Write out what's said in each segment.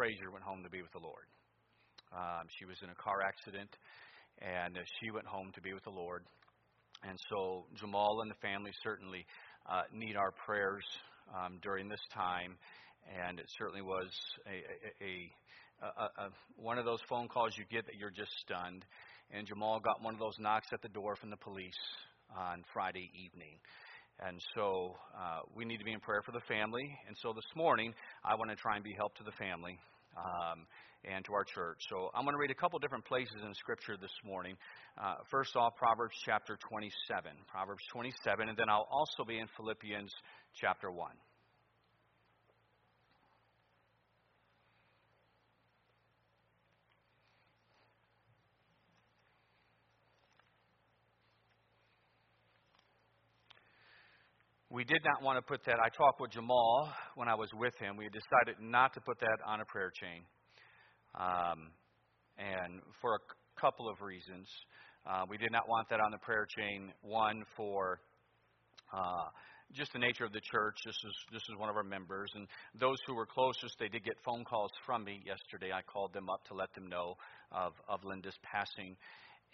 Frazier went home to be with the Lord. Um, she was in a car accident, and uh, she went home to be with the Lord. And so Jamal and the family certainly uh, need our prayers um, during this time. And it certainly was a, a, a, a, one of those phone calls you get that you're just stunned. And Jamal got one of those knocks at the door from the police on Friday evening. And so uh, we need to be in prayer for the family. And so this morning, I want to try and be help to the family. Um, and to our church. So I'm going to read a couple different places in Scripture this morning. Uh, first off, Proverbs chapter 27. Proverbs 27, and then I'll also be in Philippians chapter 1. We did not want to put that. I talked with Jamal when I was with him. We decided not to put that on a prayer chain. Um, and for a couple of reasons. Uh, we did not want that on the prayer chain. One, for uh, just the nature of the church. This is this is one of our members, and those who were closest, they did get phone calls from me yesterday. I called them up to let them know of of Linda's passing,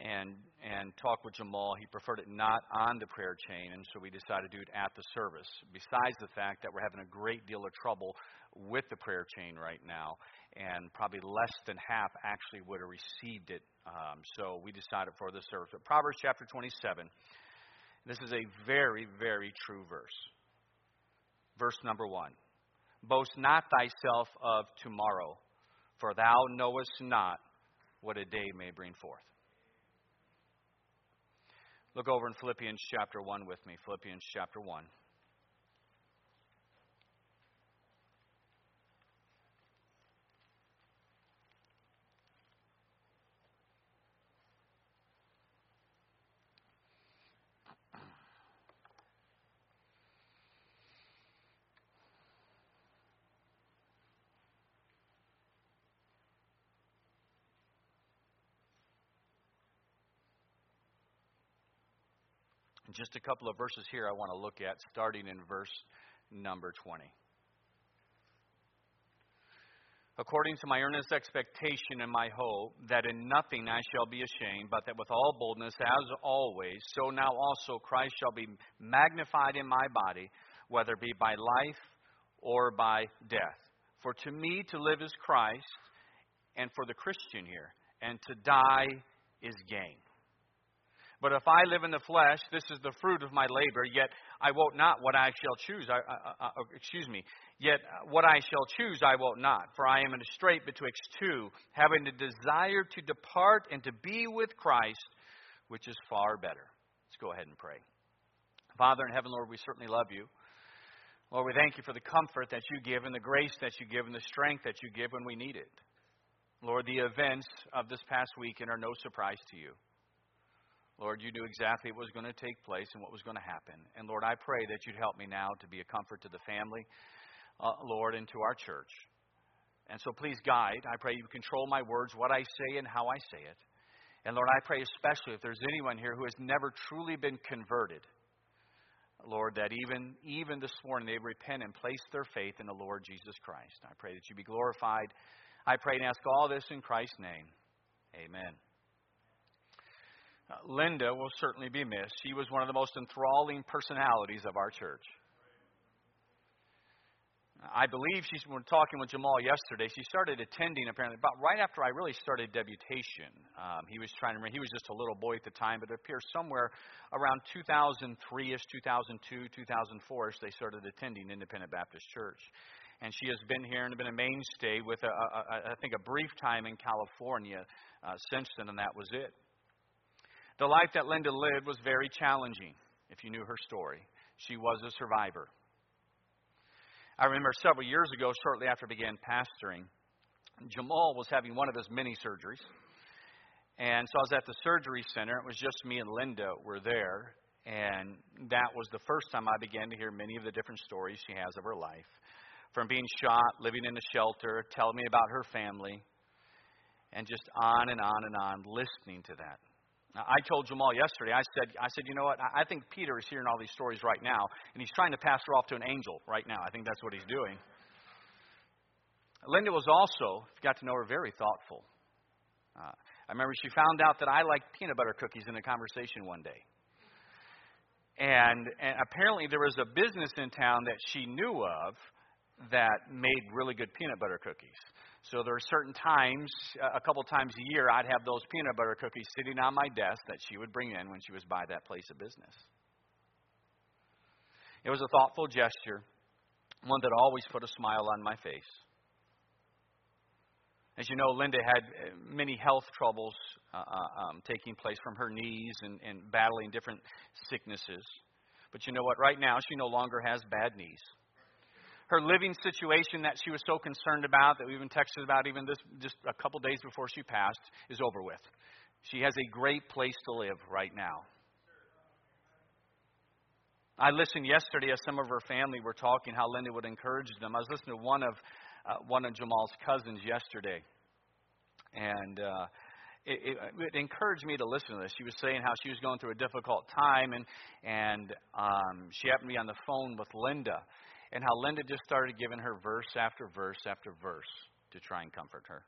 and and talk with Jamal. He preferred it not on the prayer chain, and so we decided to do it at the service. Besides the fact that we're having a great deal of trouble with the prayer chain right now, and probably less than half actually would have received it. Um, so we decided for the service. But Proverbs chapter 27. This is a very, very true verse. Verse number one. Boast not thyself of tomorrow, for thou knowest not what a day may bring forth. Look over in Philippians chapter 1 with me. Philippians chapter 1. Just a couple of verses here I want to look at, starting in verse number 20. According to my earnest expectation and my hope, that in nothing I shall be ashamed, but that with all boldness, as always, so now also Christ shall be magnified in my body, whether it be by life or by death. For to me to live is Christ, and for the Christian here, and to die is gain. But if I live in the flesh, this is the fruit of my labor, yet I won't what I shall choose. I, I, I, excuse me. Yet what I shall choose I won't not, for I am in a strait betwixt two, having the desire to depart and to be with Christ, which is far better. Let's go ahead and pray. Father in heaven, Lord, we certainly love you. Lord, we thank you for the comfort that you give and the grace that you give and the strength that you give when we need it. Lord, the events of this past weekend are no surprise to you. Lord, you knew exactly what was going to take place and what was going to happen. And Lord, I pray that you'd help me now to be a comfort to the family, uh, Lord, and to our church. And so please guide. I pray you control my words, what I say, and how I say it. And Lord, I pray especially if there's anyone here who has never truly been converted, Lord, that even, even this morning they repent and place their faith in the Lord Jesus Christ. I pray that you be glorified. I pray and ask all this in Christ's name. Amen. Uh, Linda will certainly be missed. She was one of the most enthralling personalities of our church. I believe she's been talking with Jamal yesterday. She started attending apparently about right after I really started deputation. Um, he was trying to remember. He was just a little boy at the time, but it appears somewhere around 2003ish, 2002, 2004ish, they started attending Independent Baptist Church. And she has been here and been a mainstay with, a, a, a, I think, a brief time in California uh, since then, and that was it. The life that Linda lived was very challenging, if you knew her story. She was a survivor. I remember several years ago, shortly after I began pastoring, Jamal was having one of his mini surgeries. And so I was at the surgery center. It was just me and Linda were there. And that was the first time I began to hear many of the different stories she has of her life. From being shot, living in a shelter, telling me about her family, and just on and on and on, listening to that. I told Jamal yesterday, I said, I said, you know what? I think Peter is hearing all these stories right now, and he's trying to pass her off to an angel right now. I think that's what he's doing. Linda was also, if you got to know her, very thoughtful. Uh, I remember she found out that I liked peanut butter cookies in a conversation one day. And, and apparently there was a business in town that she knew of that made really good peanut butter cookies. So there are certain times, a couple times a year, I'd have those peanut butter cookies sitting on my desk that she would bring in when she was by that place of business. It was a thoughtful gesture, one that always put a smile on my face. As you know, Linda had uh, many health troubles uh, uh, um, taking place from her knees and, and battling different sicknesses. But you know what? Right now, she no longer has bad knees. Her living situation that she was so concerned about, that we even texted about even this just a couple days before she passed, is over with. She has a great place to live right now. I listened yesterday as some of her family were talking how Linda would encourage them. I was listening to one of uh, one of Jamal's cousins yesterday, and uh, it, it, it encouraged me to listen to this. She was saying how she was going through a difficult time, and and um, she happened to be on the phone with Linda, and how Linda just started giving her verse after verse after verse to try and comfort her.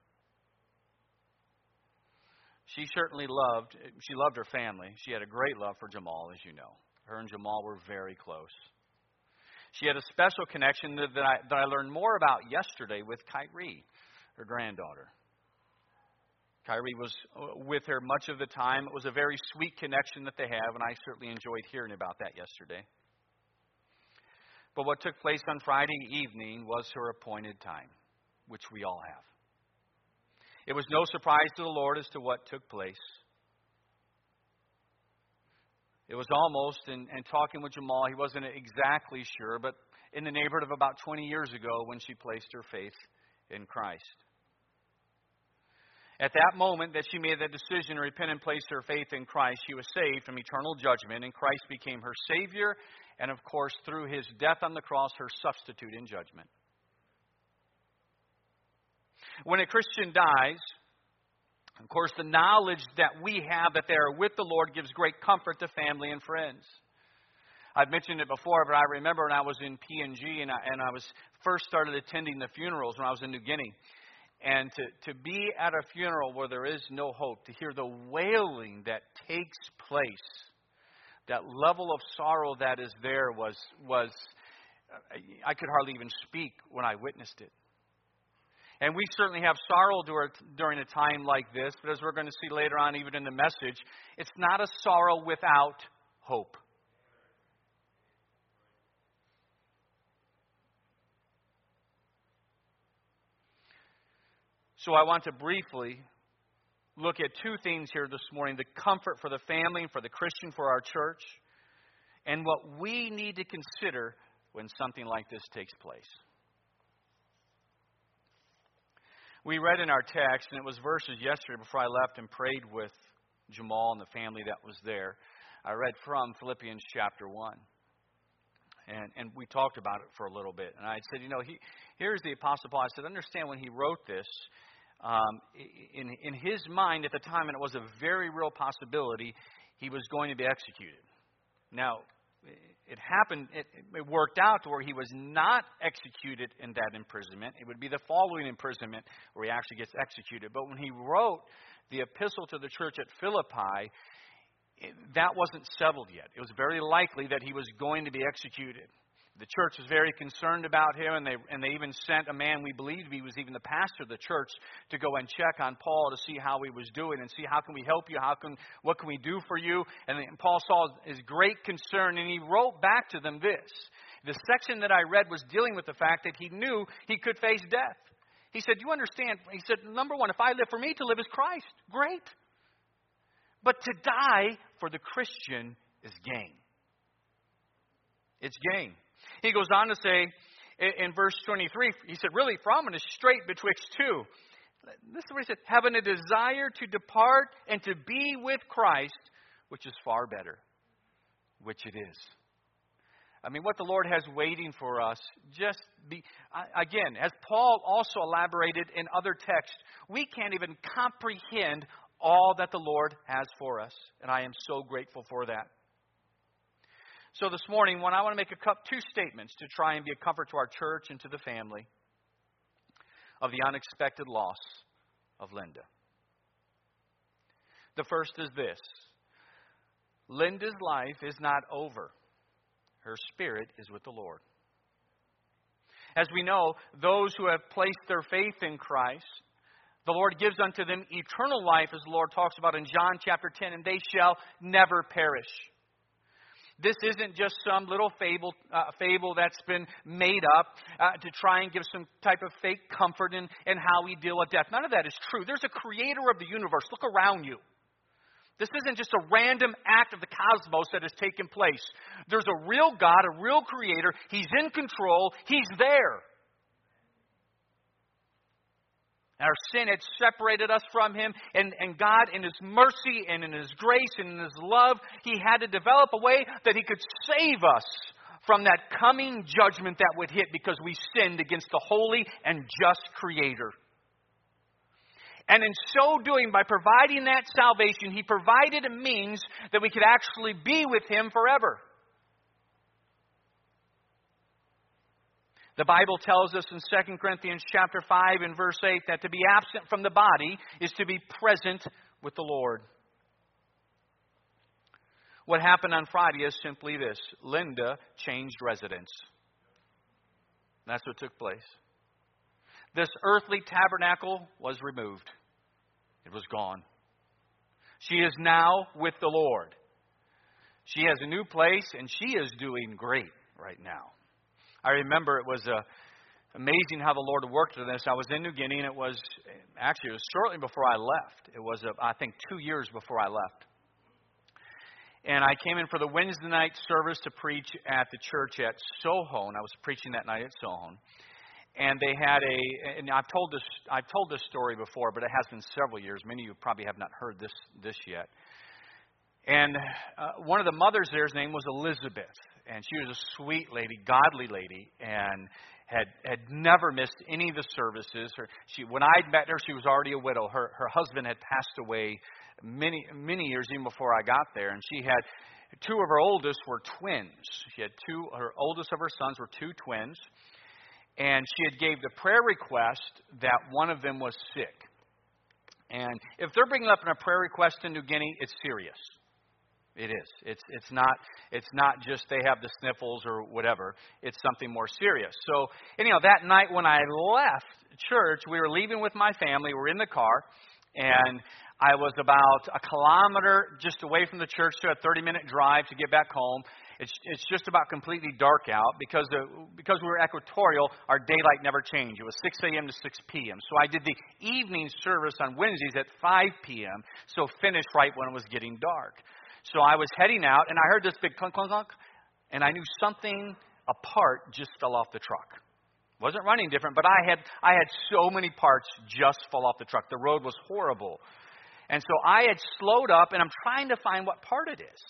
She certainly loved she loved her family. She had a great love for Jamal, as you know. Her and Jamal were very close. She had a special connection that, that, I, that I learned more about yesterday with Kyrie, her granddaughter. Kyrie was uh, with her much of the time. It was a very sweet connection that they have, and I certainly enjoyed hearing about that yesterday. But what took place on Friday evening was her appointed time, which we all have. It was no surprise to the Lord as to what took place. It was almost, and, in talking with Jamal, he wasn't exactly sure, but in the neighborhood of about 20 years ago when she placed her faith in Christ. At that moment that she made that decision to repent and place her faith in Christ, she was saved from eternal judgment, and Christ became her Savior, and of course, through his death on the cross, her substitute in judgment. When a Christian dies, of course, the knowledge that we have that they are with the Lord gives great comfort to family and friends. I've mentioned it before, but I remember when I was in PNG and I, and I was first started attending the funerals when I was in New Guinea. And to, to be at a funeral where there is no hope, to hear the wailing that takes place, that level of sorrow that is there was, was I could hardly even speak when I witnessed it. And we certainly have sorrow during a time like this, but as we're going to see later on, even in the message, it's not a sorrow without hope. So I want to briefly look at two things here this morning the comfort for the family, and for the Christian, for our church, and what we need to consider when something like this takes place. We read in our text, and it was verses yesterday before I left and prayed with Jamal and the family that was there. I read from Philippians chapter 1. And, and we talked about it for a little bit. And I said, you know, he, here's the Apostle Paul. I said, understand when he wrote this, um, in, in his mind at the time, and it was a very real possibility, he was going to be executed. Now, it happened, it, it, worked out to where he was not executed in that imprisonment. It would be the following imprisonment where he actually gets executed. But when he wrote the epistle to the church at Philippi, that wasn't settled yet. It was very likely that he was going to be executed the church was very concerned about him, and they, and they even sent a man we believed he was even the pastor of the church to go and check on Paul to see how he was doing and see how can we help you, how can what can we do for you. And, Paul saw his great concern, and he wrote back to them this. The section that I read was dealing with the fact that he knew he could face death. He said, "You understand?" He said, "Number one, if I live for me to live is Christ, great, but to die for the Christian is gain. It's gain." He goes on to say in verse 23, he said, Really, from is strait betwixt two. This is what he said having a desire to depart and to be with Christ, which is far better, which it is. I mean, what the Lord has waiting for us, just be, again, as Paul also elaborated in other texts, we can't even comprehend all that the Lord has for us. And I am so grateful for that. So this morning, when I want to make a two statements to try and be a comfort to our church and to the family. of the unexpected loss of Linda. The first is this Linda's life is not over, her spirit is with the Lord. As we know, those who have placed their faith in Christ, the Lord gives unto them eternal life, as the Lord talks about in John chapter 10, and they shall never perish. This isn't just some little fable, uh, fable that's been made up uh, to try and give some type of fake comfort in, in how we deal with death. None of that is true. There's a creator of the universe. Look around you. This isn't just a random act of the cosmos that has taken place. There's a real God, a real creator. He's in control, He's there. Our sin had separated us from Him, and, and God, in His mercy and in His grace and in His love, He had to develop a way that He could save us from that coming judgment that would hit because we sinned against the holy and just Creator. And in so doing, by providing that salvation, He provided a means that we could actually be with Him forever. The Bible tells us in 2 Corinthians chapter 5 and verse 8 that to be absent from the body is to be present with the Lord. What happened on Friday is simply this Linda changed residence. That's what took place. This earthly tabernacle was removed, it was gone. She is now with the Lord. She has a new place, and she is doing great right now. I remember it was uh, amazing how the Lord worked in this. I was in New Guinea, and it was actually it was shortly before I left. It was uh, I think two years before I left. And I came in for the Wednesday night service to preach at the church at Sohon. I was preaching that night at Sohon. And they had a, and I've told this, I've told this story before, but it has been several years. Many of you probably have not heard this this yet. And uh, one of the mothers there's name was Elizabeth and she was a sweet lady, godly lady, and had had never missed any of the services. Her, she, when I'd met her, she was already a widow. Her her husband had passed away many many years even before I got there, and she had two of her oldest were twins. She had two. Her oldest of her sons were two twins, and she had gave the prayer request that one of them was sick. And if they're bringing up a prayer request in New Guinea, it's serious. It is. It's it's not it's not just they have the sniffles or whatever. It's something more serious. So anyhow, that night when I left church, we were leaving with my family. We're in the car, and I was about a kilometer just away from the church to a 30 minute drive to get back home. It's it's just about completely dark out because the because we were equatorial, our daylight never changed. It was 6 a.m. to 6 p.m. So I did the evening service on Wednesdays at 5 p.m. So finished right when it was getting dark. So I was heading out, and I heard this big clunk, clunk, clunk, and I knew something, a part, just fell off the truck. Wasn't running different, but I had I had so many parts just fall off the truck. The road was horrible, and so I had slowed up, and I'm trying to find what part it is,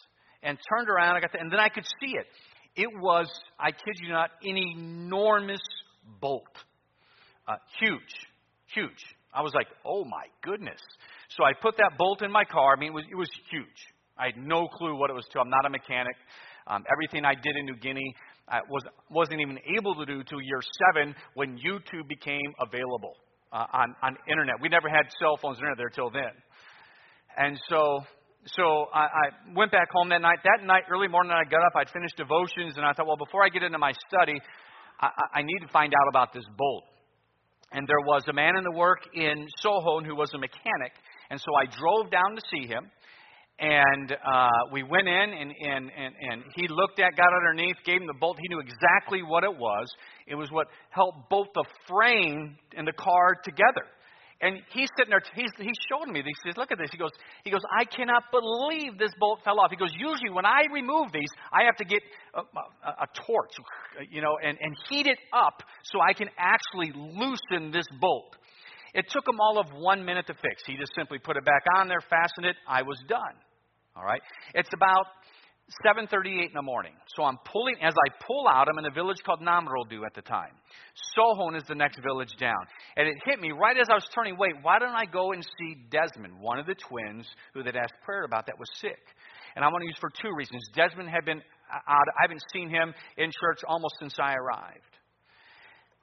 and turned around. I got the, and then I could see it. It was, I kid you not, an enormous bolt, uh, huge, huge. I was like, oh my goodness. So I put that bolt in my car. I mean, it was, it was huge. I had no clue what it was to. I'm not a mechanic. Um, everything I did in New Guinea I was, wasn't even able to do till year seven when YouTube became available uh, on, on internet. We never had cell phones and internet there till then. And so, so I, I went back home that night. That night, early morning, I got up. I'd finished devotions, and I thought, well, before I get into my study, I, I need to find out about this bolt. And there was a man in the work in Sohon who was a mechanic, and so I drove down to see him and uh, we went in and, and, and, and he looked at got underneath gave him the bolt he knew exactly what it was it was what helped bolt the frame and the car together and he's sitting there he's, he's showing me he says look at this he goes he goes i cannot believe this bolt fell off he goes usually when i remove these i have to get a, a, a torch you know and, and heat it up so i can actually loosen this bolt it took him all of one minute to fix. He just simply put it back on there, fastened it. I was done. All right? It's about 7:38 in the morning. So I'm pulling as I pull out. I'm in a village called Namrodu at the time. Sohon is the next village down, and it hit me right as I was turning. Wait, why don't I go and see Desmond, one of the twins who they'd asked prayer about that was sick? And I want to use for two reasons. Desmond had been uh, out. I haven't seen him in church almost since I arrived.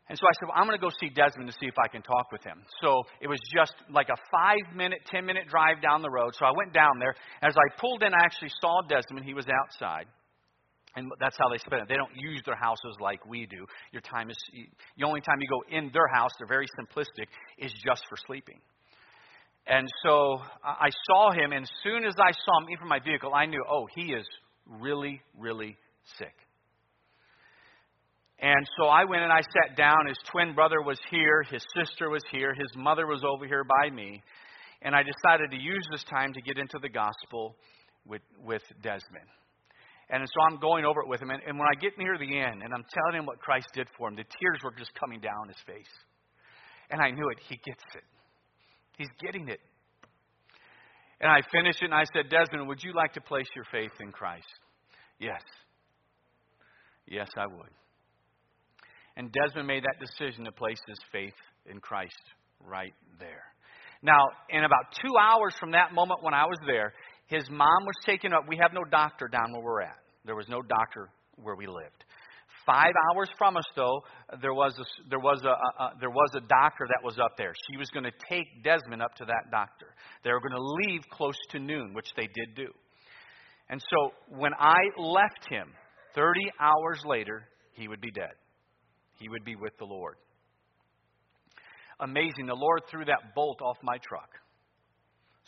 And so I said, well, I'm going to go see Desmond to see if I can talk with him. So it was just like a five minute, ten minute drive down the road. So I went down there. As I pulled in, I actually saw Desmond. He was outside. And that's how they spend it. They don't use their houses like we do. Your time is, the only time you go in their house, they're very simplistic, is just for sleeping. And so I saw him, and as soon as I saw him in from my vehicle, I knew, oh, he is really, really sick. And so I went and I sat down. His twin brother was here, his sister was here, his mother was over here by me. And I decided to use this time to get into the gospel with, with Desmond. And so I'm going over it with him. And, and when I get near the end and I'm telling him what Christ did for him, the tears were just coming down his face. And I knew it. He gets it. He's getting it. And I finished it and I said, Desmond, would you like to place your faith in Christ? Yes. Yes, I would. And Desmond made that decision to place his faith in Christ right there. Now, in about two hours from that moment when I was there, his mom was taken up. We have no doctor down where we're at. There was no doctor where we lived. Five hours from us, though, there was a, there was a, a, there was a doctor that was up there. She was going to take Desmond up to that doctor. They were going to leave close to noon, which they did do. And so when I left him, 30 hours later, he would be dead he would be with the Lord. Amazing. The Lord threw that bolt off my truck.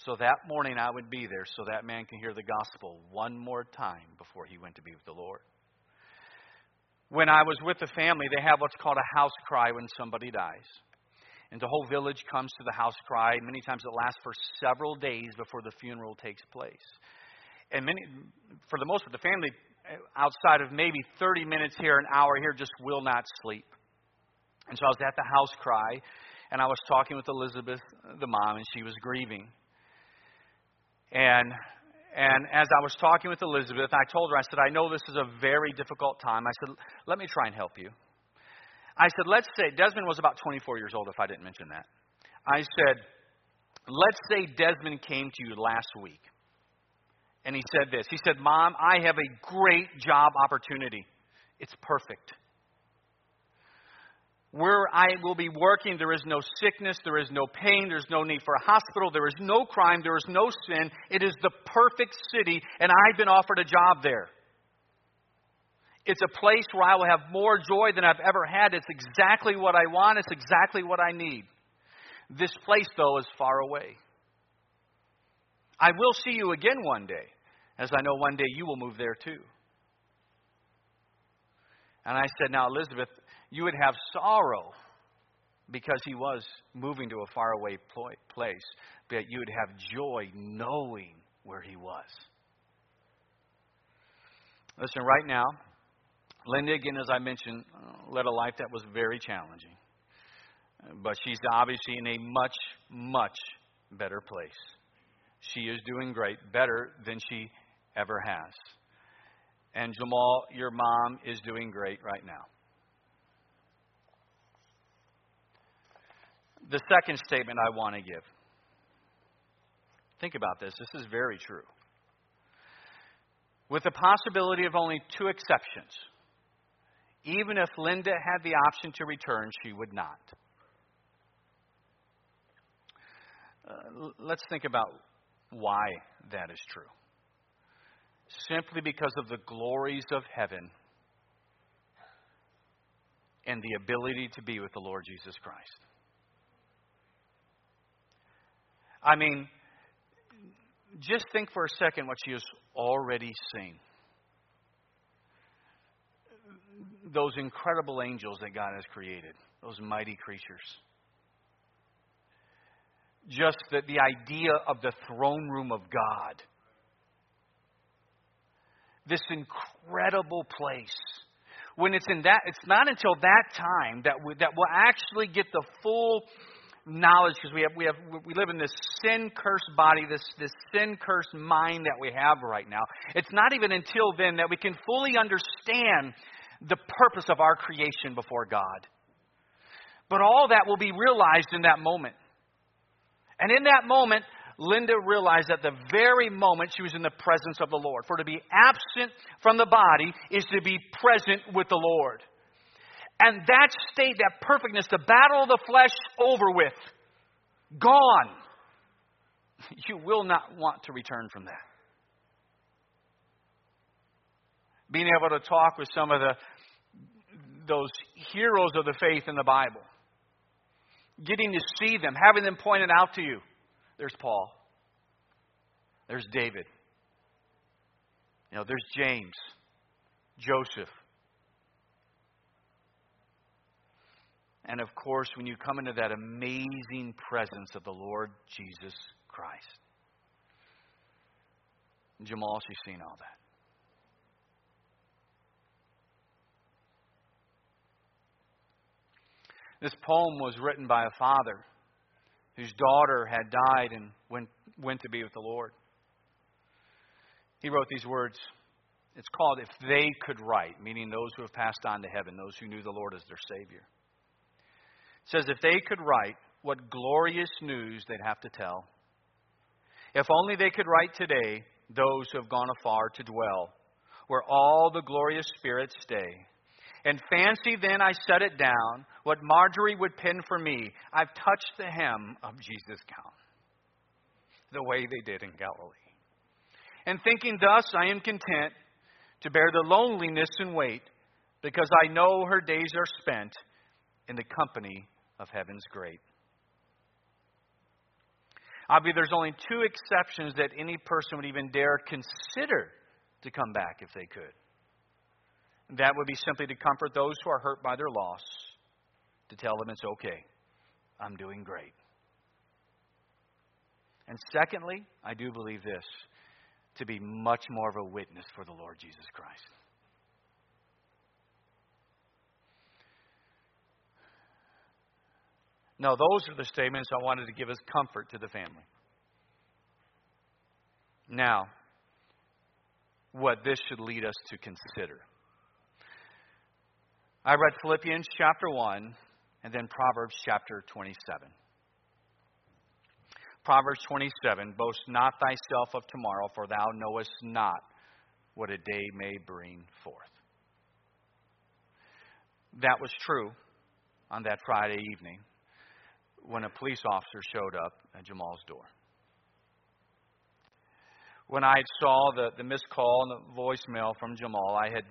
So that morning I would be there so that man can hear the gospel one more time before he went to be with the Lord. When I was with the family, they have what's called a house cry when somebody dies. And the whole village comes to the house cry. Many times it lasts for several days before the funeral takes place. And many, for the most part, the family outside of maybe 30 minutes here, an hour here, just will not sleep. And so I was at the house cry, and I was talking with Elizabeth, the mom, and she was grieving. And and as I was talking with Elizabeth, I told her, I said, I know this is a very difficult time. I said, let me try and help you. I said, let's say, Desmond was about 24 years old, if I didn't mention that. I said, let's say Desmond came to you last week and he said this. He said, Mom, I have a great job opportunity. It's perfect. Where I will be working, there is no sickness, there is no pain, there's no need for a hospital, there is no crime, there is no sin. It is the perfect city, and I've been offered a job there. It's a place where I will have more joy than I've ever had. It's exactly what I want, it's exactly what I need. This place, though, is far away. I will see you again one day as I know one day you will move there too. And I said, Now, Elizabeth, you would have sorrow because he was moving to a faraway place, but you would have joy knowing where he was. Listen, right now, Linda, again, as I mentioned, uh, led a life that was very challenging. But she's obviously in a much, much better place. She is doing great, better than she ever has. And Jamal, your mom is doing great right now. The second statement I want to give. Think about this. This is very true. With the possibility of only two exceptions, even if Linda had the option to return, she would not. Uh, let's think about why that is true simply because of the glories of heaven and the ability to be with the Lord Jesus Christ. I mean, just think for a second what she has already seen. Those incredible angels that God has created, those mighty creatures. Just that the idea of the throne room of God this incredible place. When it's in that, it's not until that time that we, that we'll actually get the full knowledge because we have we have we live in this sin cursed body, this this sin cursed mind that we have right now. It's not even until then that we can fully understand the purpose of our creation before God. But all that will be realized in that moment. And in that moment, Linda realized at the very moment she was in the presence of the Lord. For to be absent from the body is to be present with the Lord. And that state, that perfectness, the battle of the flesh over with, gone. You will not want to return from that. Being able to talk with some of the those heroes of the faith in the Bible. Getting to see them, having them pointed out to you. There's Paul. There's David. You know, there's James, Joseph. And of course, when you come into that amazing presence of the Lord Jesus Christ. Jamal, she's seen all that. This poem was written by a father whose daughter had died and went, went to be with the Lord. He wrote these words. It's called If They Could Write, meaning those who have passed on to heaven, those who knew the Lord as their Savior. It says, If they could write, what glorious news they'd have to tell. If only they could write today, those who have gone afar to dwell, where all the glorious spirits stay. And fancy then I set it down, what Marjorie would pen for me. I've touched the hem of Jesus' gown, the way they did in Galilee. And thinking thus, I am content to bear the loneliness and wait, because I know her days are spent in the company of heaven's great. I Obviously, there's only two exceptions that any person would even dare consider to come back if they could. That would be simply to comfort those who are hurt by their loss, to tell them it's okay. I'm doing great. And secondly, I do believe this to be much more of a witness for the Lord Jesus Christ. Now, those are the statements I wanted to give as comfort to the family. Now, what this should lead us to consider. I read Philippians chapter 1 and then Proverbs chapter 27. Proverbs 27 Boast not thyself of tomorrow, for thou knowest not what a day may bring forth. That was true on that Friday evening when a police officer showed up at Jamal's door. When I saw the, the missed call and the voicemail from Jamal, I had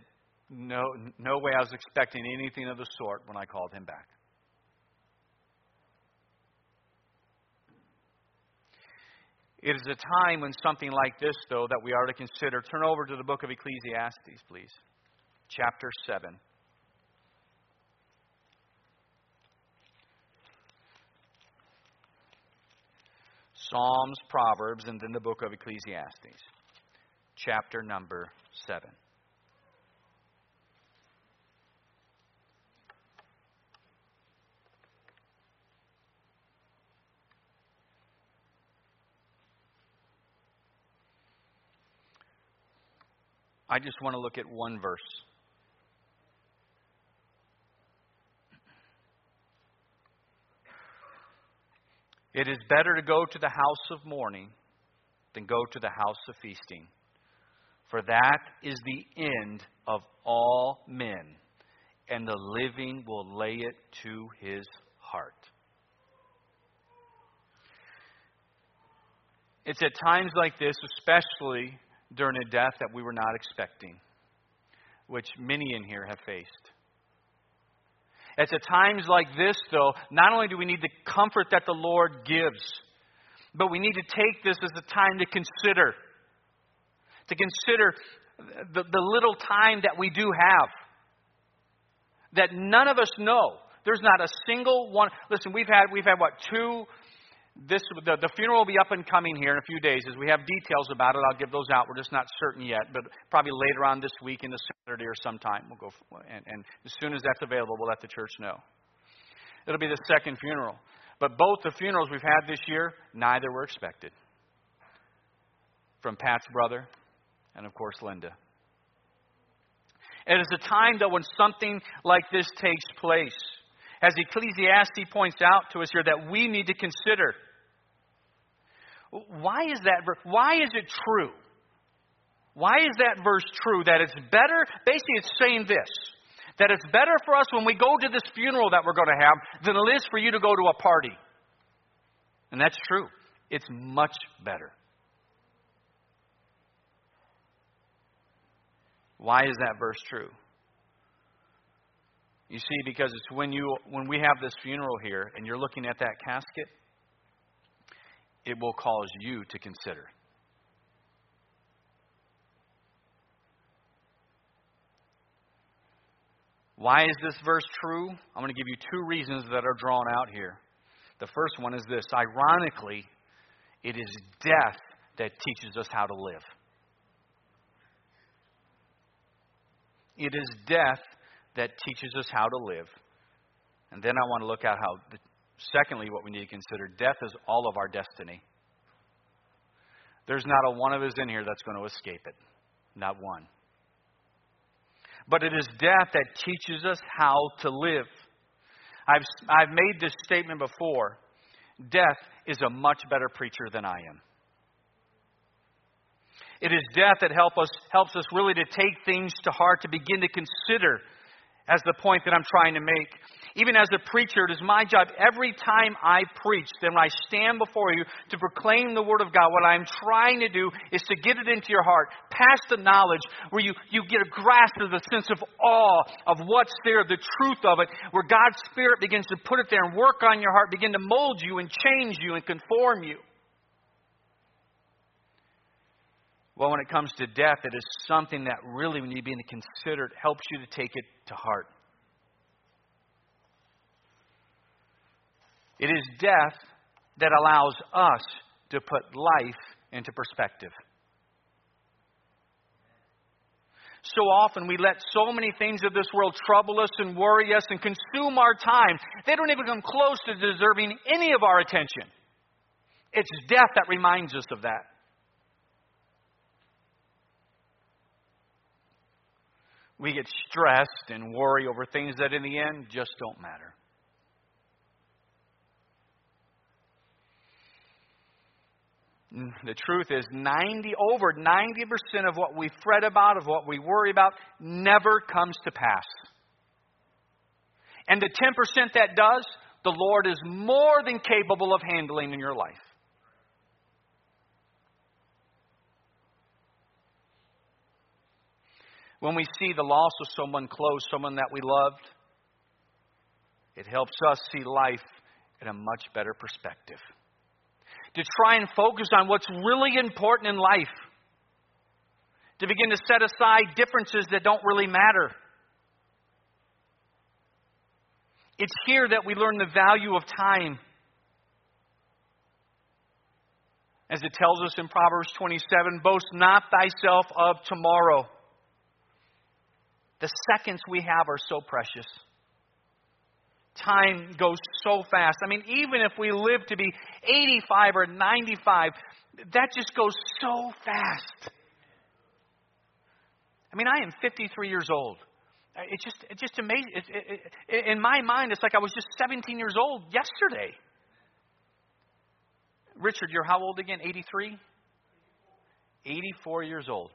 no, no way I was expecting anything of the sort when I called him back. It is a time when something like this, though, that we are to consider. Turn over to the book of Ecclesiastes, please. Chapter 7. Psalms, Proverbs, and then the book of Ecclesiastes. Chapter number 7. I just want to look at one verse. It is better to go to the house of mourning than go to the house of feasting, for that is the end of all men, and the living will lay it to his heart. It's at times like this, especially during a death that we were not expecting, which many in here have faced. It's at times like this, though, not only do we need the comfort that the Lord gives, but we need to take this as a time to consider. To consider the, the little time that we do have. That none of us know. There's not a single one. Listen, we've had, we've had what, two this the, the funeral will be up and coming here in a few days. As we have details about it, I'll give those out. We're just not certain yet, but probably later on this week, in the Saturday or sometime, we'll go. And, and as soon as that's available, we'll let the church know. It'll be the second funeral, but both the funerals we've had this year, neither were expected. From Pat's brother, and of course Linda. It is a time, though, when something like this takes place as Ecclesiastes points out to us here, that we need to consider. Why is that? Why is it true? Why is that verse true? That it's better? Basically, it's saying this That it's better for us when we go to this funeral that we're going to have than it is for you to go to a party. And that's true. It's much better. Why is that verse true? You see, because it's when you when we have this funeral here and you're looking at that casket, it will cause you to consider. Why is this verse true? I'm going to give you two reasons that are drawn out here. The first one is this ironically, it is death that teaches us how to live. It is death that teaches us how to live. And then I want to look at how, secondly, what we need to consider death is all of our destiny. There's not a one of us in here that's going to escape it. Not one. But it is death that teaches us how to live. I've, I've made this statement before. Death is a much better preacher than I am. It is death that help us, helps us really to take things to heart, to begin to consider as the point that I'm trying to make. Even as a preacher, it is my job every time I preach, then I stand before you to proclaim the Word of God, what I'm trying to do is to get it into your heart, past the knowledge, where you, you get a grasp of the sense of awe of what's there, the truth of it, where God's Spirit begins to put it there and work on your heart, begin to mold you and change you and conform you. Well, when it comes to death, it is something that really, when you begin to consider it, helps you to take it to heart. It is death that allows us to put life into perspective. So often we let so many things of this world trouble us and worry us and consume our time. They don't even come close to deserving any of our attention. It's death that reminds us of that. We get stressed and worry over things that in the end just don't matter. The truth is 90 over 90% of what we fret about, of what we worry about never comes to pass. And the 10% that does, the Lord is more than capable of handling in your life. When we see the loss of someone close, someone that we loved, it helps us see life in a much better perspective. To try and focus on what's really important in life. To begin to set aside differences that don't really matter. It's here that we learn the value of time. As it tells us in Proverbs 27 boast not thyself of tomorrow. The seconds we have are so precious. Time goes so fast. I mean, even if we live to be 85 or 95, that just goes so fast. I mean, I am 53 years old. Uh, it's just, it's just amazing. It, it, it, in my mind, it's like I was just 17 years old yesterday. Richard, you're how old again? 83? 84 years old.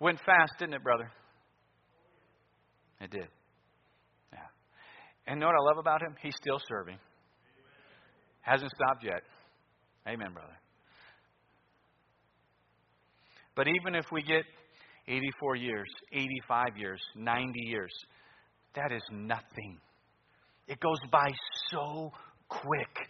Went fast, didn't it, brother? It did. And know what I love about him? He's still serving. Hasn't stopped yet. Amen, brother. But even if we get 84 years, 85 years, 90 years, that is nothing. It goes by so quick.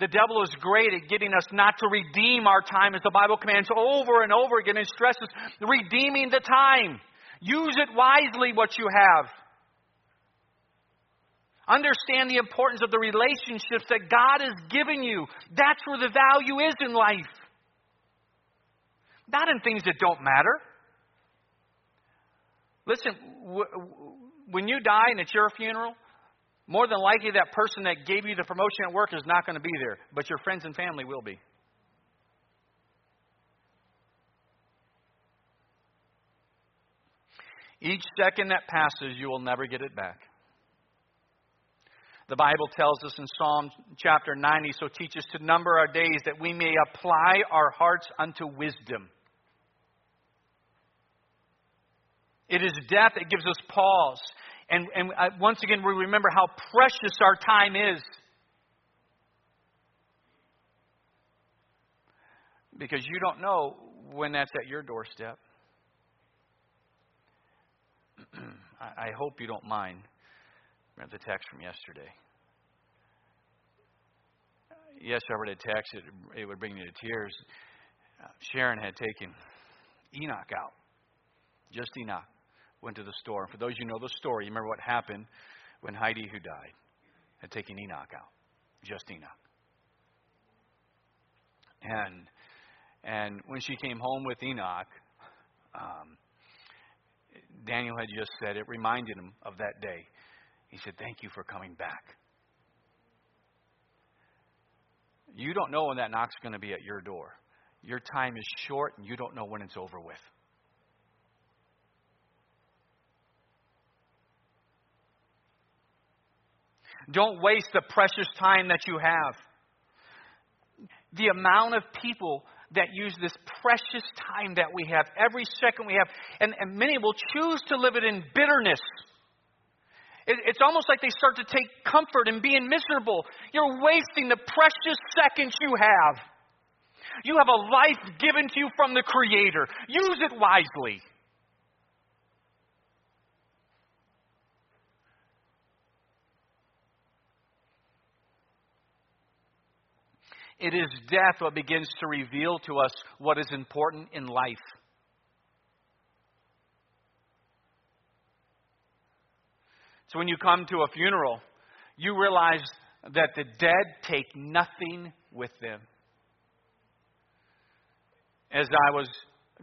The devil is great at getting us not to redeem our time, as the Bible commands over and over again and stresses redeeming the time. Use it wisely, what you have. Understand the importance of the relationships that God has given you. That's where the value is in life. Not in things that don't matter. Listen, when you die and it's your funeral, more than likely that person that gave you the promotion at work is not going to be there, but your friends and family will be. Each second that passes, you will never get it back. The Bible tells us in Psalm chapter 90 so teach us to number our days that we may apply our hearts unto wisdom. It is death that gives us pause. And, and uh, once again, we remember how precious our time is. Because you don't know when that's at your doorstep. I hope you don't mind. The text from yesterday. Yes, I read a text, it, it would bring me to tears. Uh, Sharon had taken Enoch out, just Enoch went to the store. For those you who know the story, you remember what happened when Heidi, who died, had taken Enoch out. Just Enoch. And and when she came home with Enoch, um, Daniel had just said it reminded him of that day. He said, "Thank you for coming back." You don't know when that knock's going to be at your door. Your time is short, and you don't know when it's over with. Don't waste the precious time that you have. The amount of people that use this precious time that we have, every second we have, and, and many will choose to live it in bitterness. It, it's almost like they start to take comfort in being miserable. You're wasting the precious seconds you have. You have a life given to you from the Creator. Use it wisely. It is death what begins to reveal to us what is important in life. So when you come to a funeral, you realize that the dead take nothing with them. As I was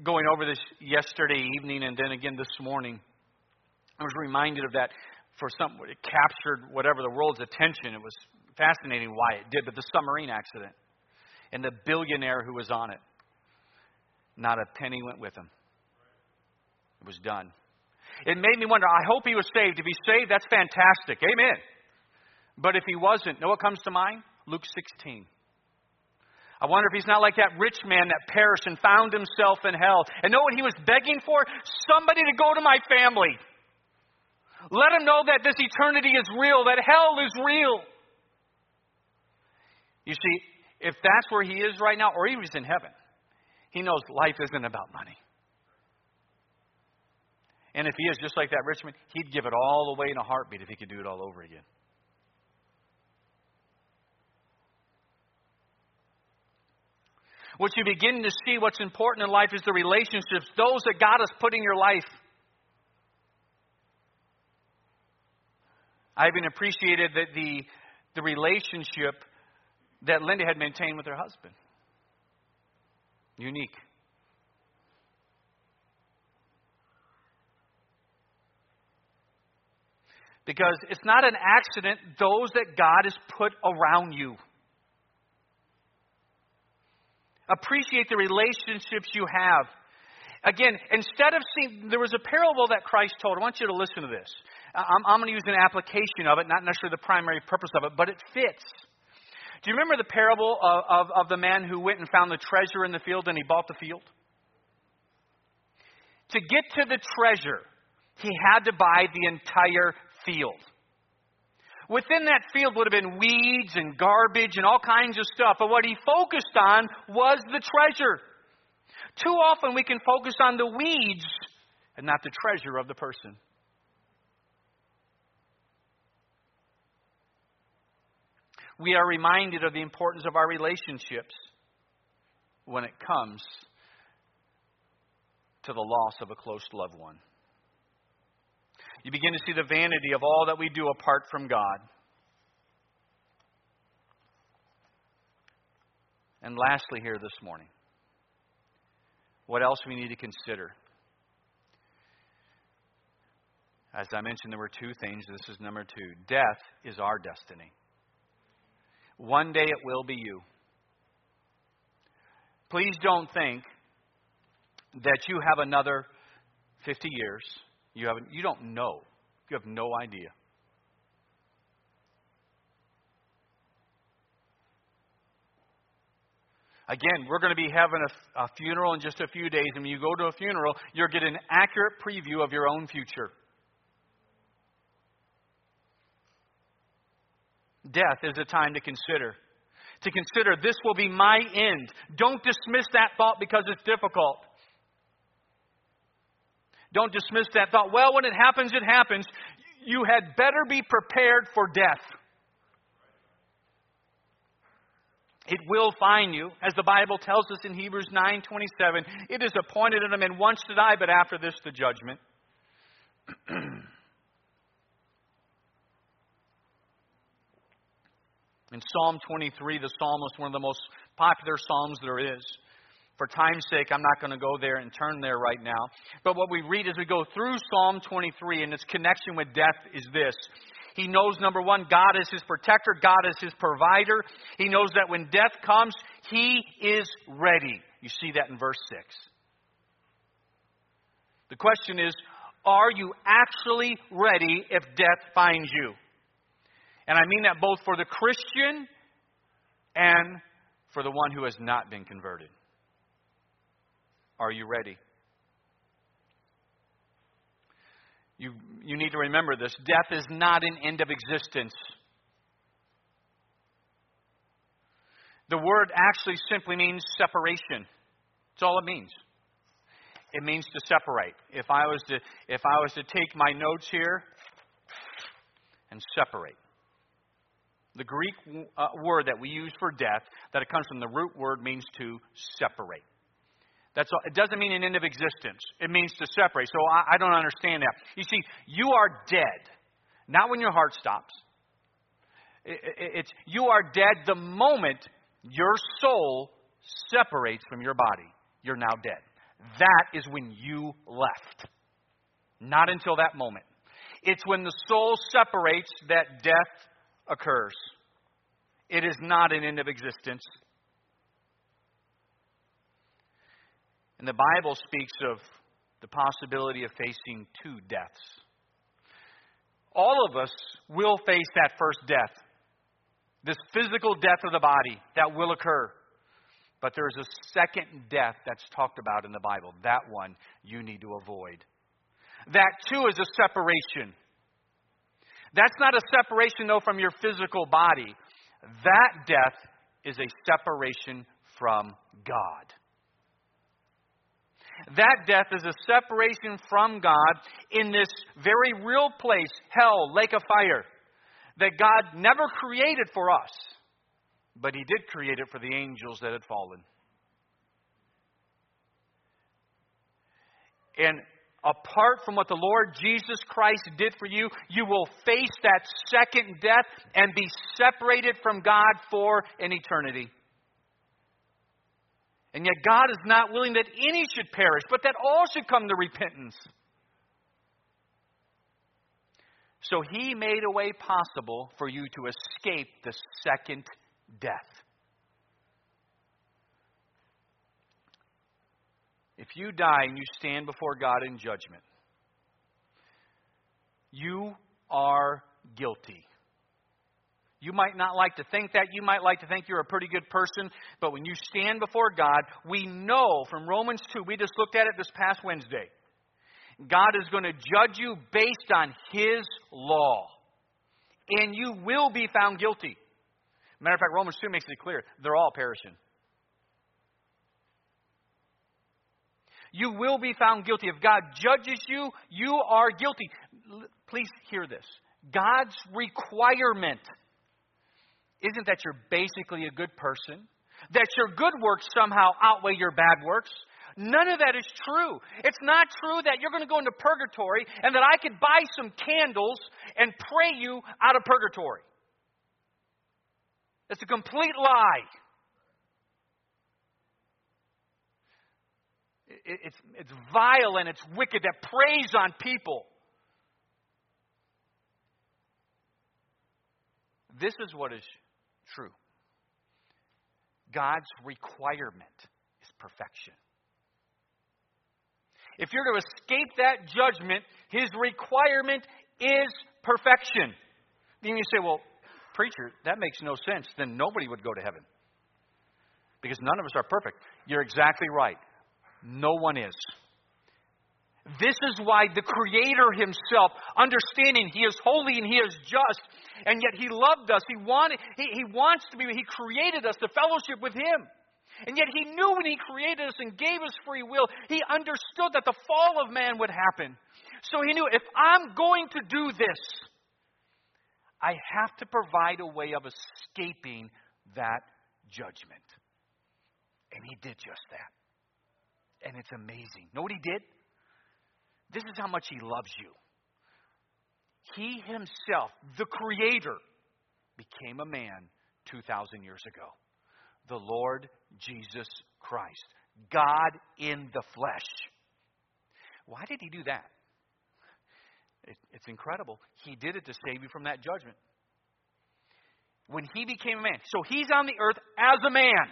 going over this yesterday evening and then again this morning, I was reminded of that for some it captured whatever the world's attention. It was fascinating why it did, but the submarine accident and the billionaire who was on it. Not a penny went with him. It was done. It made me wonder, I hope he was saved. If he's saved, that's fantastic. Amen. But if he wasn't, know what comes to mind? Luke 16. I wonder if he's not like that rich man that perished and found himself in hell. And know what he was begging for? Somebody to go to my family. Let him know that this eternity is real, that hell is real. You see, if that's where he is right now, or he was in heaven, he knows life isn't about money. And if he is just like that rich man, he'd give it all away in a heartbeat if he could do it all over again. What you begin to see, what's important in life is the relationships, those that God has put in your life. I even appreciated that the, the relationship that Linda had maintained with her husband. Unique. Because it's not an accident, those that God has put around you. Appreciate the relationships you have. Again, instead of seeing, there was a parable that Christ told. I want you to listen to this. I'm, I'm going to use an application of it, not necessarily the primary purpose of it, but it fits. Do you remember the parable of, of, of the man who went and found the treasure in the field and he bought the field? To get to the treasure, he had to buy the entire field. Within that field would have been weeds and garbage and all kinds of stuff, but what he focused on was the treasure. Too often we can focus on the weeds and not the treasure of the person. we are reminded of the importance of our relationships when it comes to the loss of a close loved one. You begin to see the vanity of all that we do apart from God. And lastly, here this morning, what else we need to consider? As I mentioned, there were two things. This is number two. Death is our destiny. One day it will be you. Please don't think that you have another 50 years. You, haven't, you don't know. You have no idea. Again, we're going to be having a, a, funeral in just a few days, and when you go to a funeral, you'll get an accurate preview of your own future. Death is a time to consider. To consider, this will be my end. Don't dismiss that thought because it's difficult. Don't dismiss that thought. Well, when it happens, it happens. You had better be prepared for death. It will find you, as the Bible tells us in Hebrews 9:27. It is appointed unto men once to die, but after this the judgment. in Psalm 23, the psalmist, one of the most popular psalms there is. For time's sake, I'm not going to go there and turn there right now. But what we read as we go through Psalm 23 and its connection with death is this he knows, number one, God is his protector, God is his provider. He knows that when death comes, he is ready. You see that in verse 6. The question is, are you actually ready if death finds you? And I mean that both for the Christian and for the one who has not been converted. Are you ready? You, you need to remember this. Death is not an end of existence. The word actually simply means separation. That's all it means. It means to separate. If I was to, if I was to take my notes here and separate. The Greek uh, word that we use for death, that it comes from the root word, means to separate. That's all. It doesn't mean an end of existence. It means to separate. So I, I don't understand that. You see, you are dead, not when your heart stops. It, it, it's you are dead the moment your soul separates from your body. You're now dead. That is when you left. Not until that moment. It's when the soul separates that death occurs. It is not an end of existence. And the Bible speaks of the possibility of facing two deaths. All of us will face that first death, this physical death of the body that will occur. But there's a second death that's talked about in the Bible. That one you need to avoid. That too is a separation. That's not a separation, though, from your physical body. That death is a separation from God. That death is a separation from God in this very real place, hell, lake of fire, that God never created for us, but He did create it for the angels that had fallen. And apart from what the Lord Jesus Christ did for you, you will face that second death and be separated from God for an eternity. And yet God is not willing that any should perish, but that all should come to repentance. So he made a way possible for you to escape the second death. If you die and you stand before God in judgment, you are guilty. You might not like to think that. You might like to think you're a pretty good person. But when you stand before God, we know from Romans 2, we just looked at it this past Wednesday. God is going to judge you based on His law. And you will be found guilty. Matter of fact, Romans 2 makes it clear they're all perishing. You will be found guilty. If God judges you, you are guilty. Please hear this God's requirement isn't that you're basically a good person, that your good works somehow outweigh your bad works. None of that is true. It's not true that you're going to go into purgatory and that I could buy some candles and pray you out of purgatory. It's a complete lie. It's, it's vile and it's wicked that preys on people. This is what is true. God's requirement is perfection. If you're to escape that judgment, his requirement is perfection. Then you say, well, preacher, that makes no sense. Then nobody would go to heaven. because none of us are perfect. You're exactly right. No one is. This is why the Creator Himself, understanding He is holy and He is just, and yet He loved us. He wanted, He, he wants to be, He created us to fellowship with Him. And yet He knew when He created us and gave us free will, He understood that the fall of man would happen. So He knew if I'm going to do this, I have to provide a way of escaping that judgment. And He did just that. And it's amazing. Know what He did? This is how much He loves you. He Himself, the Creator, became a man 2,000 years ago. The Lord Jesus Christ. God in the flesh. Why did He do that? It, it's incredible. He did it to save you from that judgment. When He became a man. So He's on the earth as a man.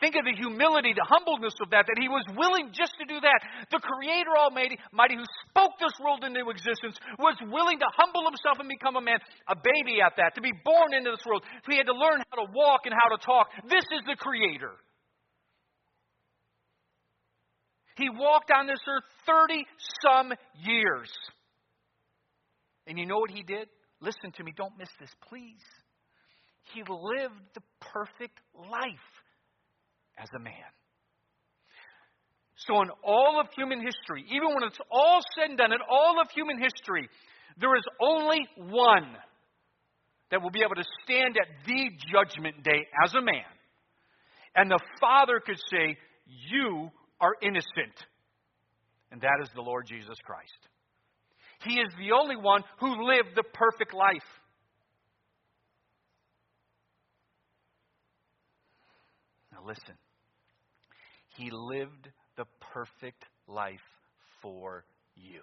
Think of the humility, the humbleness of that, that he was willing just to do that. The Creator Almighty, mighty, who spoke this world into existence, was willing to humble himself and become a man, a baby at that, to be born into this world. He had to learn how to walk and how to talk. This is the Creator. He walked on this earth 30 some years. And you know what he did? Listen to me, don't miss this, please. He lived the perfect life as a man. So, in all of human history, even when it's all said and done, in all of human history, there is only one that will be able to stand at the judgment day as a man. And the Father could say, You are innocent. And that is the Lord Jesus Christ. He is the only one who lived the perfect life. Now, listen. He lived the perfect life for you.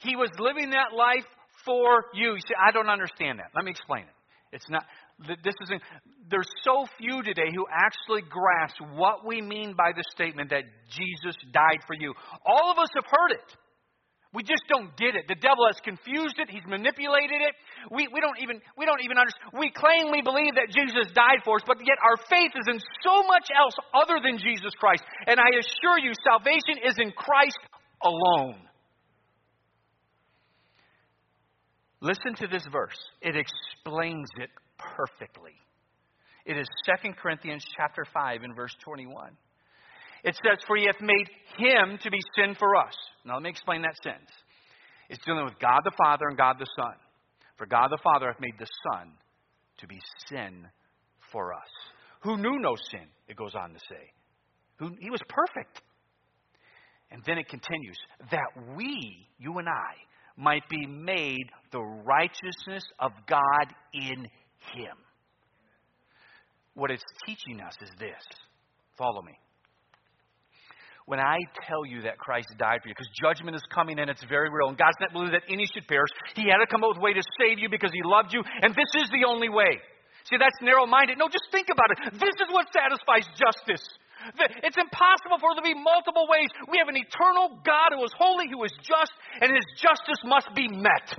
He was living that life for you. You say, I don't understand that. Let me explain it. It's not, this isn't, there's so few today who actually grasp what we mean by the statement that Jesus died for you. All of us have heard it. We just don't get it. The devil has confused it. He's manipulated it. We, we, don't even, we don't even understand. We claim we believe that Jesus died for us, but yet our faith is in so much else other than Jesus Christ. And I assure you, salvation is in Christ alone. Listen to this verse. It explains it perfectly. It is 2 Corinthians chapter 5 and verse 21. It says, For he hath made him to be sin for us. Now let me explain that sentence. It's dealing with God the Father and God the Son. For God the Father hath made the Son to be sin for us. Who knew no sin, it goes on to say. Who, he was perfect. And then it continues that we, you and I, might be made the righteousness of God in him. What it's teaching us is this. Follow me when I tell you that Christ died for you, because judgment is coming and it's very real, and God's not willing that any should perish. He had to come up with a way to save you because He loved you, and this is the only way. See, that's narrow minded. No, just think about it. This is what satisfies justice. It's impossible for there to be multiple ways. We have an eternal God who is holy, who is just, and His justice must be met.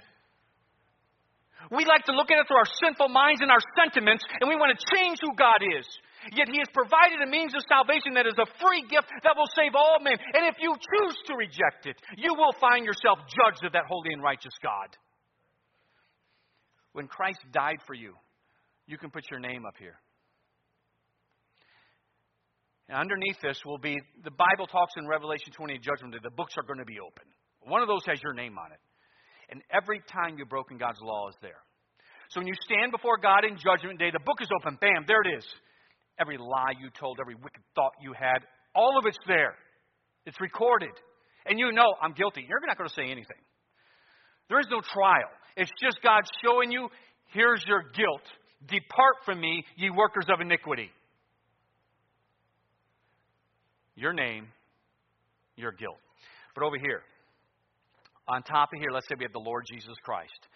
We like to look at it through our sinful minds and our sentiments, and we want to change who God is. Yet he has provided a means of salvation that is a free gift that will save all men. And if you choose to reject it, you will find yourself judged of that holy and righteous God. When Christ died for you, you can put your name up here. And underneath this will be the Bible talks in Revelation 20 judgment that the books are going to be open. One of those has your name on it. And every time you've broken God's law is there. So when you stand before God in judgment day, the book is open. Bam, there it is every lie you told, every wicked thought you had, all of it's there. It's recorded. And you know I'm guilty. You're not going to say anything. There is no trial. It's just God showing you, here's your guilt. Depart from me, ye workers of iniquity. Your name, your guilt. But over here, on top of here, let's say we have the Lord Jesus Christ.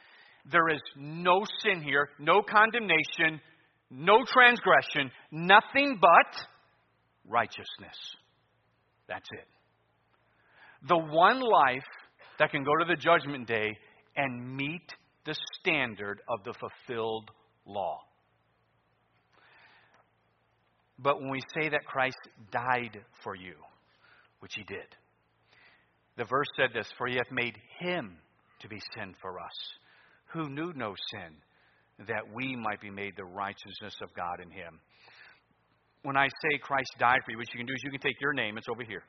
There is no sin here, no condemnation, no transgression, nothing but righteousness. That's it. The one life that can go to the judgment day and meet the standard of the fulfilled law. But when we say that Christ died for you, which he did, the verse said this For he hath made him to be sin for us, who knew no sin, that we might be made the righteousness of God in him. When I say Christ died for you, what you can do is you can take your name, it's over here.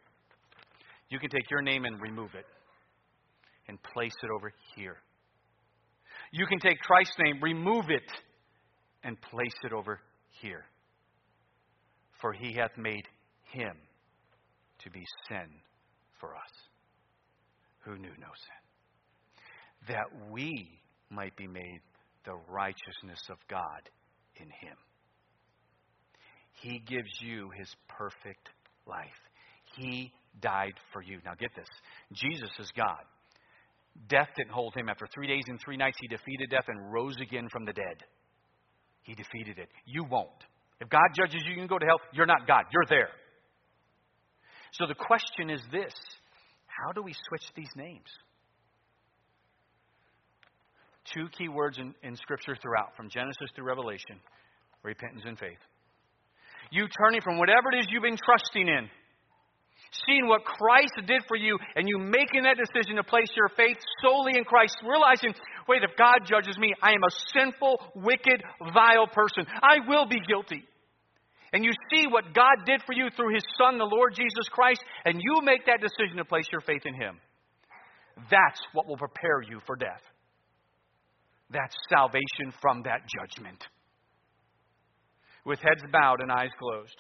You can take your name and remove it and place it over here. You can take Christ's name, remove it, and place it over here. For he hath made him to be sin for us, who knew no sin, that we might be made the righteousness of God in him. He gives you his perfect life. He died for you. Now get this Jesus is God. Death didn't hold him. After three days and three nights, he defeated death and rose again from the dead. He defeated it. You won't. If God judges you, you can go to hell. You're not God. You're there. So the question is this how do we switch these names? Two key words in, in Scripture throughout, from Genesis through Revelation repentance and faith. You turning from whatever it is you've been trusting in seeing what Christ did for you, and you making that decision to place your faith solely in Christ, realizing, wait, if God judges me, I am a sinful, wicked, vile person. I will be guilty. And you see what God did for you through His Son, the Lord Jesus Christ, and you make that decision to place your faith in Him. That's what will prepare you for death. That's salvation from that judgment. With heads bowed and eyes closed.